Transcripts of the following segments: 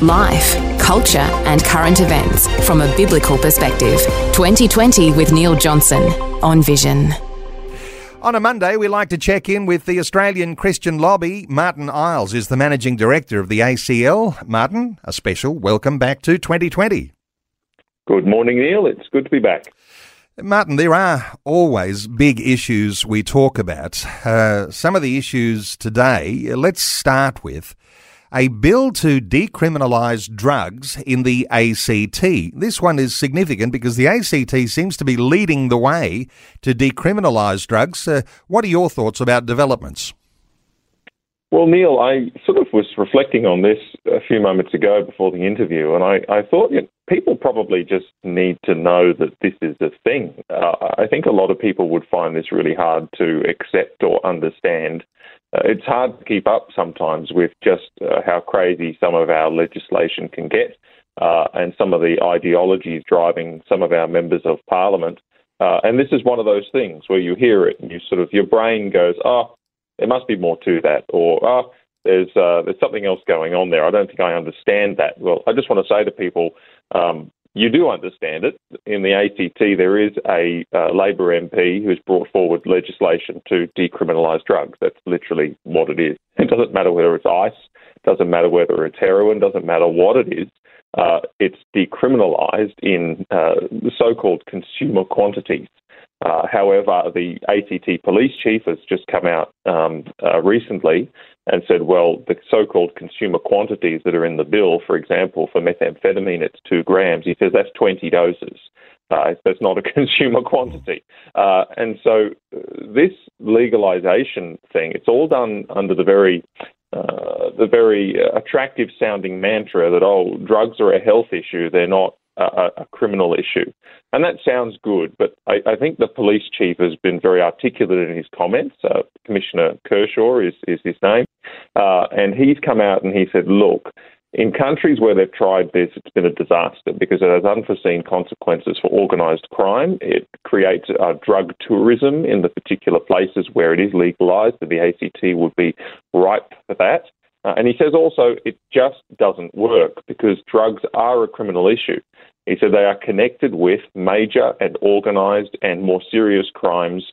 Life, culture, and current events from a biblical perspective. 2020 with Neil Johnson on Vision. On a Monday, we like to check in with the Australian Christian Lobby. Martin Iles is the managing director of the ACL. Martin, a special welcome back to 2020. Good morning, Neil. It's good to be back. Martin, there are always big issues we talk about. Uh, some of the issues today, let's start with a bill to decriminalise drugs in the ACT. This one is significant because the ACT seems to be leading the way to decriminalise drugs. Uh, what are your thoughts about developments? Well, Neil, I sort of was reflecting on this a few moments ago before the interview, and I, I thought you know, people probably just need to know that this is a thing. Uh, I think a lot of people would find this really hard to accept or understand. Uh, it's hard to keep up sometimes with just uh, how crazy some of our legislation can get uh, and some of the ideologies driving some of our members of parliament. Uh, and this is one of those things where you hear it and you sort of, your brain goes, oh, there must be more to that, or oh, there's uh, there's something else going on there. I don't think I understand that. Well, I just want to say to people, um, you do understand it. In the ACT, there is a uh, Labor MP who's brought forward legislation to decriminalise drugs. That's literally what it is. It doesn't matter whether it's ice, it doesn't matter whether it's heroin, doesn't matter what it is. Uh, it's decriminalised in uh, so-called consumer quantities. Uh, however, the ACT police chief has just come out um, uh, recently and said, well, the so called consumer quantities that are in the bill, for example, for methamphetamine, it's two grams. He says that's 20 doses. Uh, that's not a consumer quantity. Uh, and so uh, this legalization thing, it's all done under the very uh, the very attractive sounding mantra that oh drugs are a health issue they're not a, a criminal issue. And that sounds good, but I, I, think the police chief has been very articulate in his comments. Uh, Commissioner Kershaw is, is his name. Uh, and he's come out and he said, look, in countries where they've tried this, it's been a disaster because it has unforeseen consequences for organised crime. It creates uh, drug tourism in the particular places where it is legalised, the ACT would be ripe for that. Uh, and he says also it just doesn't work because drugs are a criminal issue. He said they are connected with major and organised and more serious crimes.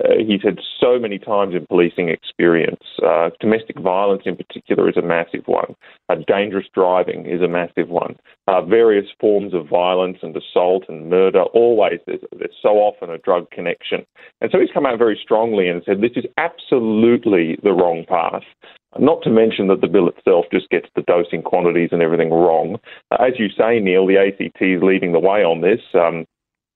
Uh, he said so many times in policing experience. Uh, domestic violence, in particular, is a massive one. Uh, dangerous driving is a massive one. Uh, various forms of violence and assault and murder, always, there's, there's so often a drug connection. And so he's come out very strongly and said this is absolutely the wrong path. Not to mention that the bill itself just gets the dosing quantities and everything wrong. Uh, as you say, Neil, the ACT is leading the way on this. Um,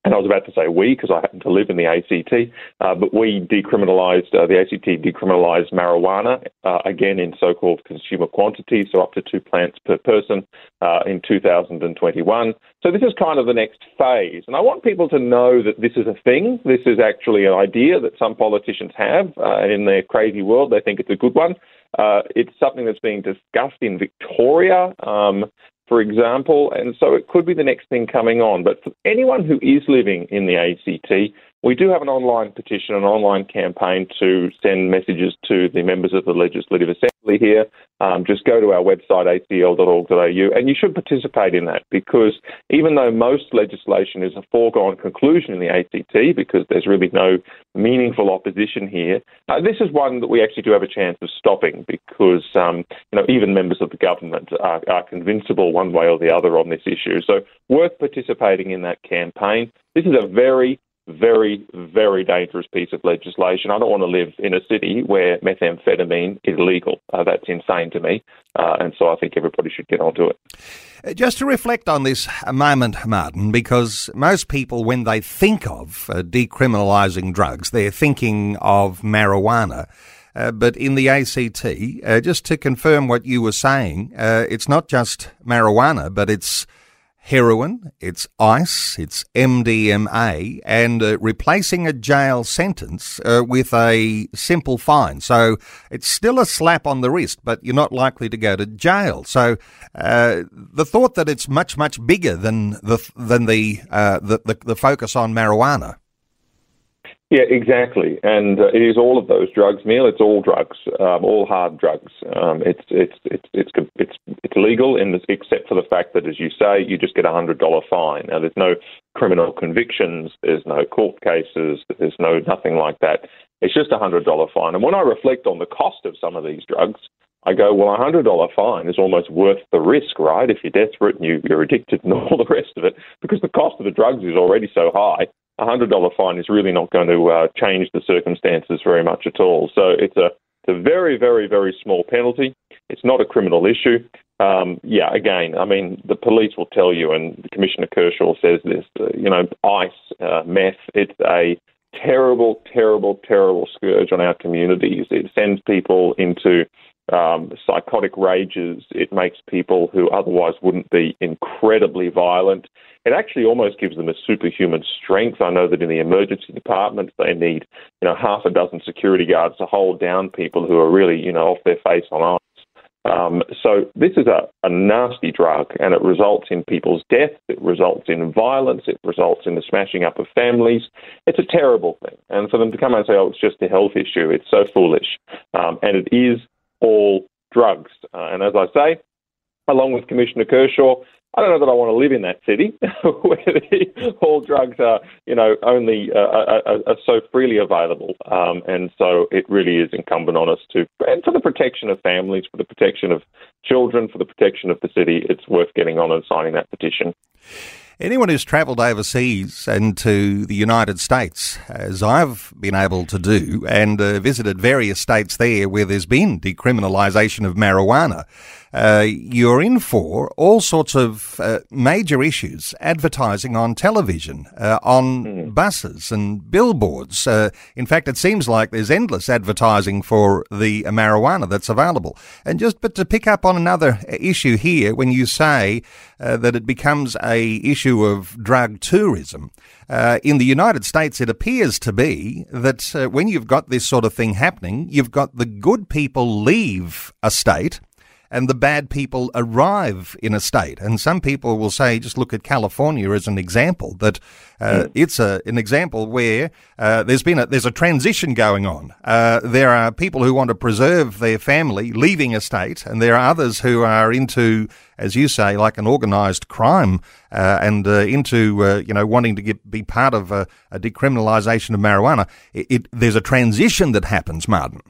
and I was about to say we because I happen to live in the ACT, uh, but we decriminalised, uh, the ACT decriminalised marijuana, uh, again in so called consumer quantities, so up to two plants per person uh, in 2021. So this is kind of the next phase. And I want people to know that this is a thing. This is actually an idea that some politicians have, uh, and in their crazy world, they think it's a good one. Uh, it's something that's being discussed in Victoria. Um, for example, and so it could be the next thing coming on. But for anyone who is living in the ACT, we do have an online petition, an online campaign to send messages to the members of the Legislative Assembly here. Um, just go to our website, acl.org.au, and you should participate in that because even though most legislation is a foregone conclusion in the ACT because there's really no meaningful opposition here, uh, this is one that we actually do have a chance of stopping because um, you know even members of the government are, are convincible one way or the other on this issue. So worth participating in that campaign. This is a very very, very dangerous piece of legislation. I don't want to live in a city where methamphetamine is legal. Uh, that's insane to me. Uh, and so I think everybody should get onto it. Uh, just to reflect on this a moment, Martin, because most people, when they think of uh, decriminalising drugs, they're thinking of marijuana. Uh, but in the ACT, uh, just to confirm what you were saying, it's not just marijuana, but it's heroin, it's ice, it's MDMA, and uh, replacing a jail sentence uh, with a simple fine. So it's still a slap on the wrist, but you're not likely to go to jail. So uh, the thought that it's much much bigger than the than the, uh, the, the the focus on marijuana. Yeah, exactly, and uh, it is all of those drugs, Neil. It's all drugs, um, all hard drugs. Um, it's, it's it's it's it's it's legal in this, except for the fact that, as you say, you just get a hundred dollar fine. Now, there's no criminal convictions, there's no court cases, there's no nothing like that. It's just a hundred dollar fine. And when I reflect on the cost of some of these drugs, I go, well, a hundred dollar fine is almost worth the risk, right? If you're desperate and you, you're addicted and all the rest of it, because the cost of the drugs is already so high a hundred dollar fine is really not going to uh, change the circumstances very much at all. So it's a it's a very very very small penalty. It's not a criminal issue. Um, yeah, again, I mean the police will tell you, and Commissioner Kershaw says this. Uh, you know, ice, uh, meth. It's a terrible, terrible, terrible scourge on our communities. It sends people into um, psychotic rages. It makes people who otherwise wouldn't be incredibly violent. It actually almost gives them a superhuman strength. I know that in the emergency departments they need, you know, half a dozen security guards to hold down people who are really, you know, off their face on ice. Um, so this is a, a nasty drug, and it results in people's death. It results in violence. It results in the smashing up of families. It's a terrible thing, and for them to come and say, "Oh, it's just a health issue," it's so foolish. Um, and it is all drugs. Uh, and as I say, along with Commissioner Kershaw, I don't know that I want to live in that city where the, all drugs are, you know, only uh, are, are, so freely available. Um, and so it really is incumbent on us to, and for the protection of families, for the protection of children, for the protection of the city, it's worth getting on and signing that petition. Anyone who's travelled overseas and to the United States, as I've been able to do, and uh, visited various states there where there's been decriminalisation of marijuana, uh, you're in for all sorts of uh, major issues. Advertising on television, uh, on mm. buses and billboards. Uh, in fact, it seems like there's endless advertising for the marijuana that's available. And just but to pick up on another issue here, when you say uh, that it becomes a issue of drug tourism. Uh, in the United States, it appears to be that uh, when you've got this sort of thing happening, you've got the good people leave a state and the bad people arrive in a state. And some people will say, just look at California as an example, that uh, mm. it's a, an example where uh, there's been a, there's a transition going on. Uh, there are people who want to preserve their family leaving a state, and there are others who are into, as you say, like an organised crime uh, and uh, into uh, you know wanting to get, be part of a, a decriminalisation of marijuana. It, it, there's a transition that happens, Martin.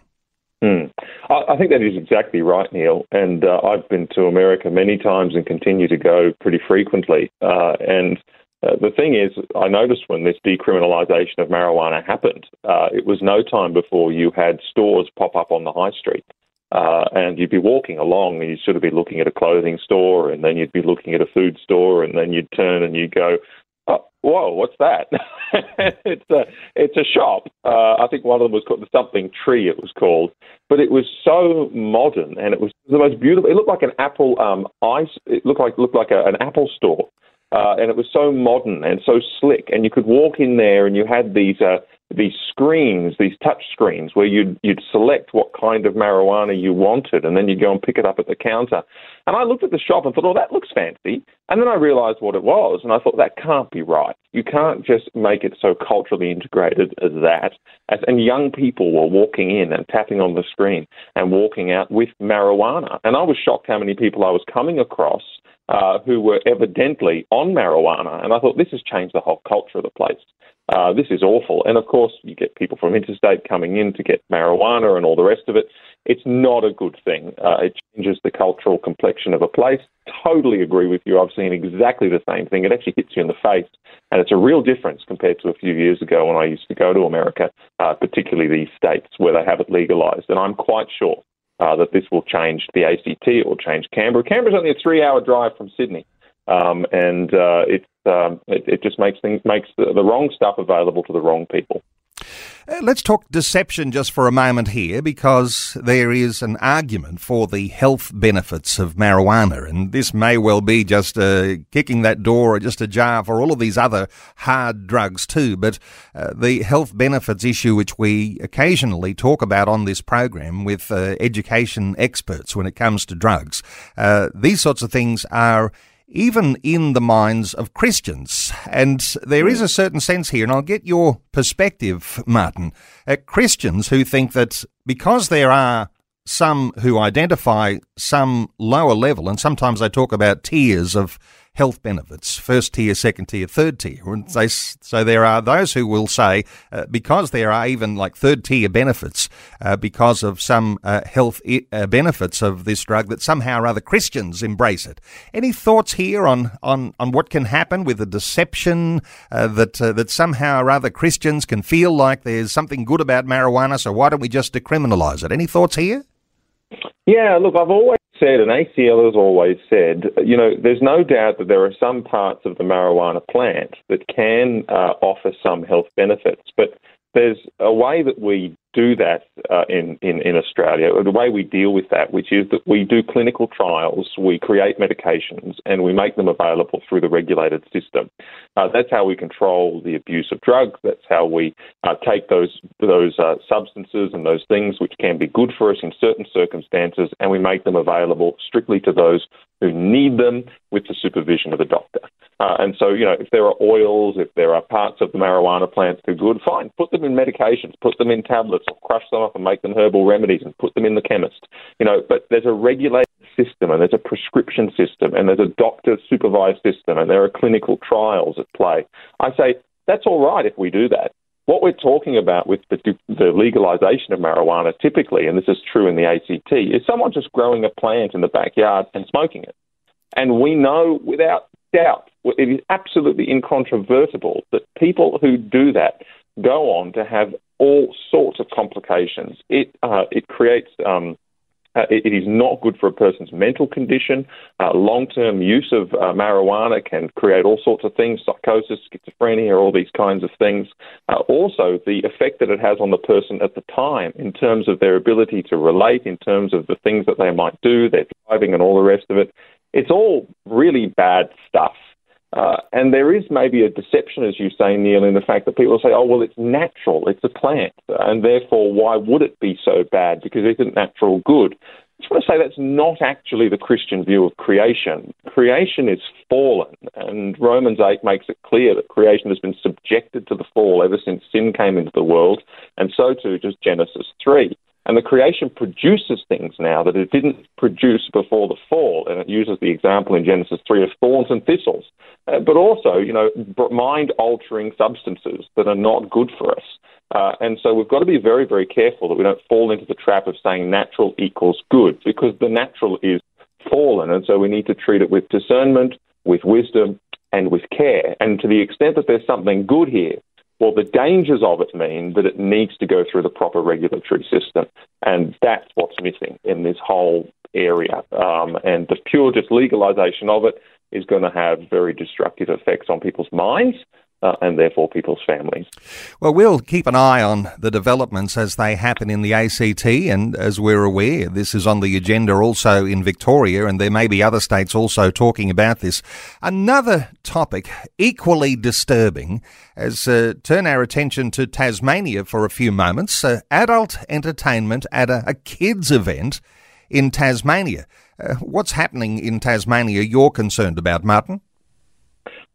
Mm. I, I think that is exactly right, Neil. And uh, I've been to America many times and continue to go pretty frequently. Uh, and uh, the thing is, I noticed when this decriminalisation of marijuana happened, uh, it was no time before you had stores pop up on the high street. Uh, and you'd be walking along and you'd sort of be looking at a clothing store and then you'd be looking at a food store and then you'd turn and you'd go, whoa, what's that? it's a it's a shop. Uh, I think one of them was called the something tree. It was called, but it was so modern and it was the most beautiful. It looked like an Apple um, ice. It looked like looked like a, an Apple store, uh, and it was so modern and so slick. And you could walk in there and you had these. Uh, these screens, these touch screens, where you'd you'd select what kind of marijuana you wanted, and then you'd go and pick it up at the counter. And I looked at the shop and thought, "Oh, that looks fancy." And then I realised what it was, and I thought that can't be right. You can't just make it so culturally integrated as that. As, and young people were walking in and tapping on the screen and walking out with marijuana, and I was shocked how many people I was coming across uh, who were evidently on marijuana. And I thought this has changed the whole culture of the place. Uh, this is awful. And of course, you get people from interstate coming in to get marijuana and all the rest of it. It's not a good thing. Uh, it changes the cultural complexion of a place. Totally agree with you. I've seen exactly the same thing. It actually hits you in the face. And it's a real difference compared to a few years ago when I used to go to America, uh, particularly these states where they have it legalized. And I'm quite sure uh, that this will change the ACT, it will change Canberra. Canberra's only a three hour drive from Sydney. Um, and uh, it, um, it, it just makes things makes the, the wrong stuff available to the wrong people. Uh, let's talk deception just for a moment here because there is an argument for the health benefits of marijuana, and this may well be just uh, kicking that door just ajar for all of these other hard drugs too. But uh, the health benefits issue, which we occasionally talk about on this program with uh, education experts when it comes to drugs, uh, these sorts of things are even in the minds of Christians. And there is a certain sense here, and I'll get your perspective, Martin. Uh, Christians who think that because there are some who identify some lower level, and sometimes they talk about tiers of health benefits, first tier, second tier, third tier. They, so there are those who will say, uh, because there are even like third tier benefits, uh, because of some uh, health I- uh, benefits of this drug, that somehow or other Christians embrace it. Any thoughts here on, on, on what can happen with the deception uh, that, uh, that somehow or other Christians can feel like there's something good about marijuana, so why don't we just decriminalise it? Any thoughts here? Yeah, look, I've always said, and ACL has always said, you know, there's no doubt that there are some parts of the marijuana plant that can uh, offer some health benefits, but there's a way that we do that uh, in, in, in Australia, the way we deal with that, which is that we do clinical trials, we create medications, and we make them available through the regulated system. Uh, that's how we control the abuse of drugs. That's how we uh, take those those uh, substances and those things which can be good for us in certain circumstances, and we make them available strictly to those who need them with the supervision of a doctor. Uh, and so, you know, if there are oils, if there are parts of the marijuana plants that are good, fine, put them in medications, put them in tablets, or crush them up and make them herbal remedies and put them in the chemist. You know, but there's a regulated system and there's a prescription system and there's a doctor supervised system and there are clinical trials at play. I say that's all right if we do that. What we're talking about with the, the legalization of marijuana typically, and this is true in the ACT, is someone just growing a plant in the backyard and smoking it. And we know without doubt, it is absolutely incontrovertible that people who do that go on to have all sorts of complications. It uh, it creates um, uh, it, it is not good for a person's mental condition. Uh, Long term use of uh, marijuana can create all sorts of things psychosis, schizophrenia, all these kinds of things. Uh, also, the effect that it has on the person at the time in terms of their ability to relate, in terms of the things that they might do, their driving, and all the rest of it. It's all really bad stuff. Uh, and there is maybe a deception, as you say, Neil, in the fact that people say, oh, well, it's natural, it's a plant, and therefore why would it be so bad? Because isn't natural good? I just want to say that's not actually the Christian view of creation. Creation is fallen, and Romans 8 makes it clear that creation has been subjected to the fall ever since sin came into the world, and so too does Genesis 3. And the creation produces things now that it didn't produce before the fall. And it uses the example in Genesis 3 of thorns and thistles, uh, but also, you know, mind altering substances that are not good for us. Uh, and so we've got to be very, very careful that we don't fall into the trap of saying natural equals good, because the natural is fallen. And so we need to treat it with discernment, with wisdom, and with care. And to the extent that there's something good here, well, the dangers of it mean that it needs to go through the proper regulatory system, and that's what's missing in this whole area. Um, and the pure just legalisation of it is going to have very destructive effects on people's minds uh, and therefore people's families. Well, we'll keep an eye on the developments as they happen in the ACT, and as we're aware, this is on the agenda also in Victoria, and there may be other states also talking about this. Another topic equally disturbing as uh, turn our attention to Tasmania for a few moments. Uh, adult entertainment at a, a kids event in Tasmania. Uh, what's happening in Tasmania you're concerned about, Martin?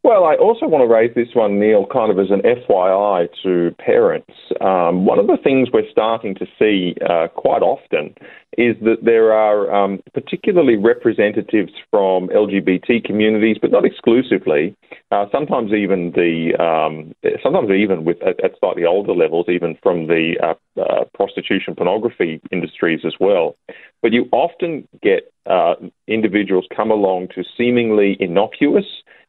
Well, I also want to raise this one, Neil, kind of as an FYI to parents. Um, one of the things we're starting to see uh, quite often is that there are um, particularly representatives from LGBT communities, but not exclusively. Uh, sometimes even the um, sometimes even with at, at, slightly older levels, even from the uh, uh prostitution pornography industries as well. But you often get uh, individuals come along to seemingly innocuous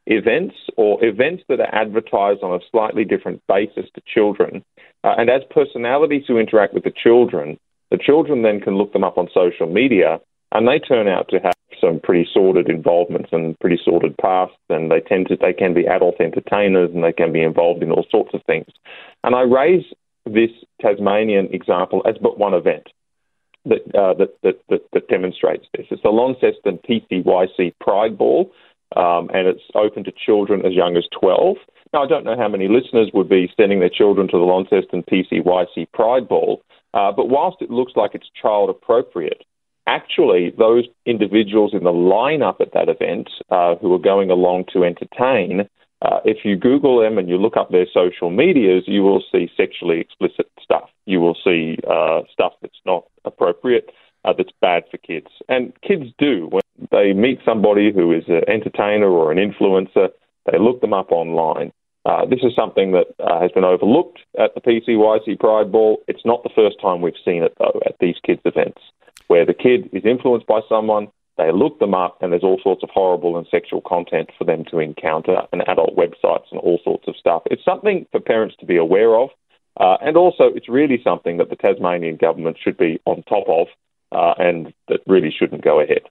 events or events that are advertised on a slightly different basis to children. Uh, and as personalities who interact with the children, the children then can look them up on social media and they turn out to have some pretty sordid involvements and pretty sordid pasts and they tend to they can be adult entertainers and they can be involved in all sorts of things. And I raise this Tasmanian example as but one event that, uh, that, that, that, that, demonstrates this. It's the Launceston PCYC Pride Ball, um, and it's open to children as young as 12. Now, I don't know how many listeners would be sending their children to the Launceston PCYC Pride Ball, uh, but whilst it looks like it's child appropriate, actually, those individuals in the lineup at that event uh, who are going along to entertain uh, if you Google them and you look up their social medias, you will see sexually explicit stuff. You will see uh, stuff that's not appropriate, uh, that's bad for kids. And kids do. When they meet somebody who is an entertainer or an influencer, they look them up online. Uh, this is something that uh, has been overlooked at the PCYC Pride Ball. It's not the first time we've seen it, though, at these kids' events, where the kid is influenced by someone, they look them up, and there's all sorts of horrible and sexual content for them to encounter, and adult websites and all sorts of stuff. It's something for parents to be aware of, uh, and also it's really something that the Tasmanian government should be on top of, uh, and that really shouldn't go ahead.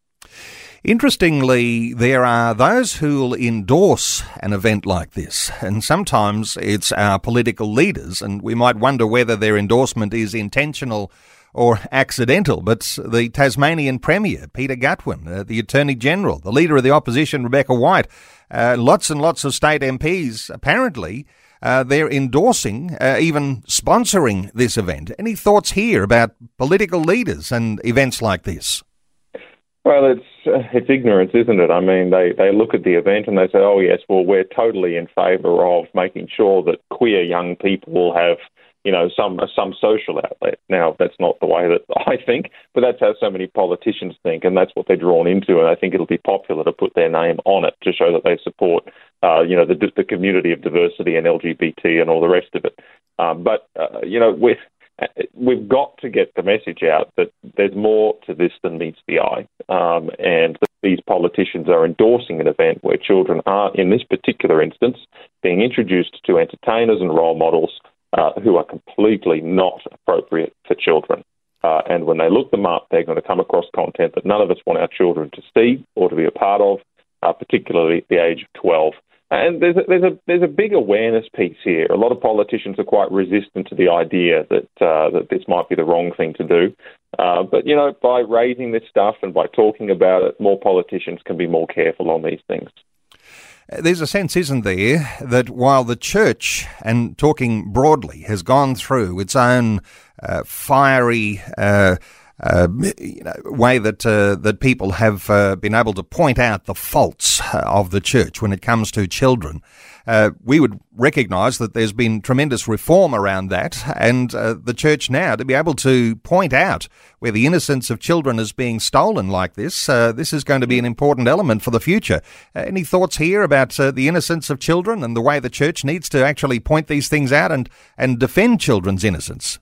Interestingly, there are those who'll endorse an event like this, and sometimes it's our political leaders, and we might wonder whether their endorsement is intentional or accidental, but the Tasmanian Premier, Peter Gutwein, uh, the Attorney General, the Leader of the Opposition, Rebecca White, uh, lots and lots of state MPs, apparently, uh, they're endorsing, uh, even sponsoring this event. Any thoughts here about political leaders and events like this? Well, it's uh, it's ignorance, isn't it? I mean, they, they look at the event and they say, "Oh yes, well, we're totally in favour of making sure that queer young people will have you know, some some social outlet. Now, that's not the way that I think, but that's how so many politicians think, and that's what they're drawn into. And I think it'll be popular to put their name on it to show that they support, uh, you know, the the community of diversity and LGBT and all the rest of it. Um, but uh, you know, we've we've got to get the message out that there's more to this than meets the eye, um, and that these politicians are endorsing an event where children are, in this particular instance, being introduced to entertainers and role models uh, who are completely not appropriate for children. Uh, and when they look them up, they're going to come across content that none of us want our children to see or to be a part of, uh, particularly at the age of 12. And there's a, there's a there's a big awareness piece here. A lot of politicians are quite resistant to the idea that uh, that this might be the wrong thing to do. Uh, but you know, by raising this stuff and by talking about it, more politicians can be more careful on these things. There's a sense, isn't there, that while the church, and talking broadly, has gone through its own uh, fiery uh, uh, you know, way that uh, that people have uh, been able to point out the faults of the church when it comes to children. Uh, we would recognise that there's been tremendous reform around that, and uh, the church now to be able to point out where the innocence of children is being stolen like this. Uh, this is going to be an important element for the future. Uh, any thoughts here about uh, the innocence of children and the way the church needs to actually point these things out and and defend children's innocence?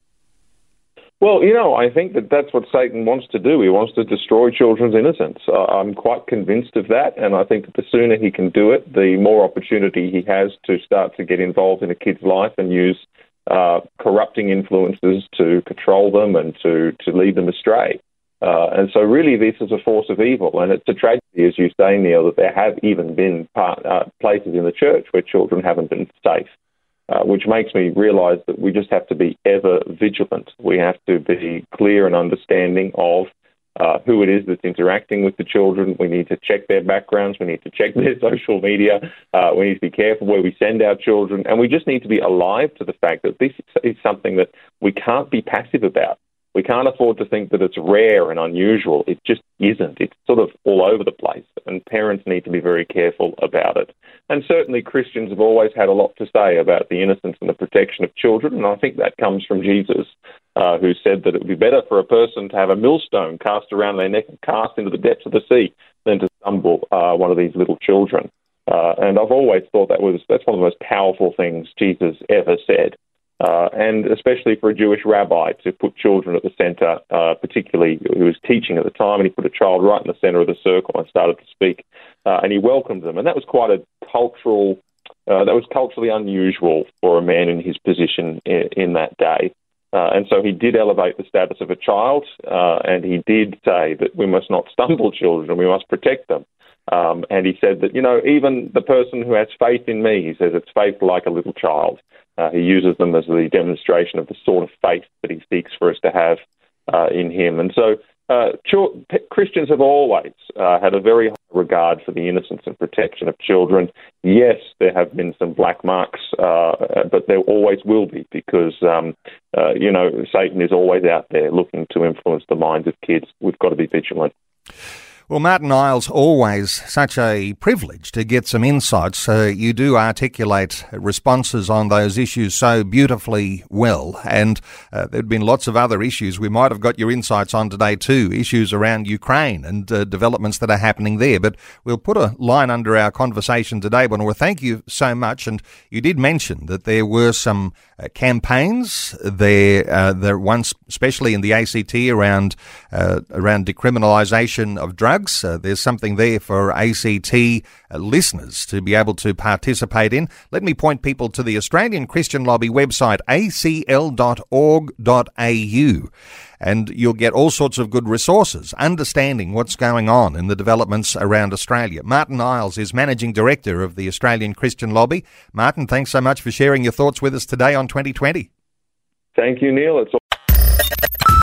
Well, you know, I think that that's what Satan wants to do. He wants to destroy children's innocence. Uh, I'm quite convinced of that, and I think that the sooner he can do it, the more opportunity he has to start to get involved in a kid's life and use uh, corrupting influences to control them and to, to lead them astray. Uh, and so, really, this is a force of evil, and it's a tragedy, as you say, Neil, that there have even been part, uh, places in the church where children haven't been safe. Uh, which makes me realize that we just have to be ever vigilant. We have to be clear and understanding of uh, who it is that's interacting with the children. We need to check their backgrounds. We need to check their social media. Uh, we need to be careful where we send our children. And we just need to be alive to the fact that this is something that we can't be passive about. We can't afford to think that it's rare and unusual. It just isn't. It's sort of all over the place, and parents need to be very careful about it. And certainly, Christians have always had a lot to say about the innocence and the protection of children, and I think that comes from Jesus, uh, who said that it would be better for a person to have a millstone cast around their neck and cast into the depths of the sea than to stumble uh, one of these little children. Uh, and I've always thought that was that's one of the most powerful things Jesus ever said. Uh, and especially for a Jewish rabbi to put children at the centre, uh, particularly who was teaching at the time, and he put a child right in the centre of the circle and started to speak, uh, and he welcomed them, and that was quite a cultural, uh, that was culturally unusual for a man in his position in, in that day. Uh, and so he did elevate the status of a child, uh, and he did say that we must not stumble children, we must protect them. Um, and he said that, you know, even the person who has faith in me, he says it's faith like a little child. Uh, he uses them as the demonstration of the sort of faith that he seeks for us to have uh, in him. And so uh, Christians have always uh, had a very high regard for the innocence and protection of children. Yes, there have been some black marks, uh, but there always will be because, um, uh, you know, Satan is always out there looking to influence the minds of kids. We've got to be vigilant. Well, Martin Iles, always such a privilege to get some insights. Uh, you do articulate responses on those issues so beautifully well, and uh, there'd been lots of other issues we might have got your insights on today too. Issues around Ukraine and uh, developments that are happening there. But we'll put a line under our conversation today. But well, thank you so much. And you did mention that there were some uh, campaigns there, uh, there once, especially in the ACT around uh, around decriminalisation of drugs drugs. Uh, there's something there for ACT uh, listeners to be able to participate in. Let me point people to the Australian Christian Lobby website, acl.org.au and you'll get all sorts of good resources, understanding what's going on in the developments around Australia. Martin Iles is Managing Director of the Australian Christian Lobby. Martin, thanks so much for sharing your thoughts with us today on 2020. Thank you, Neil. It's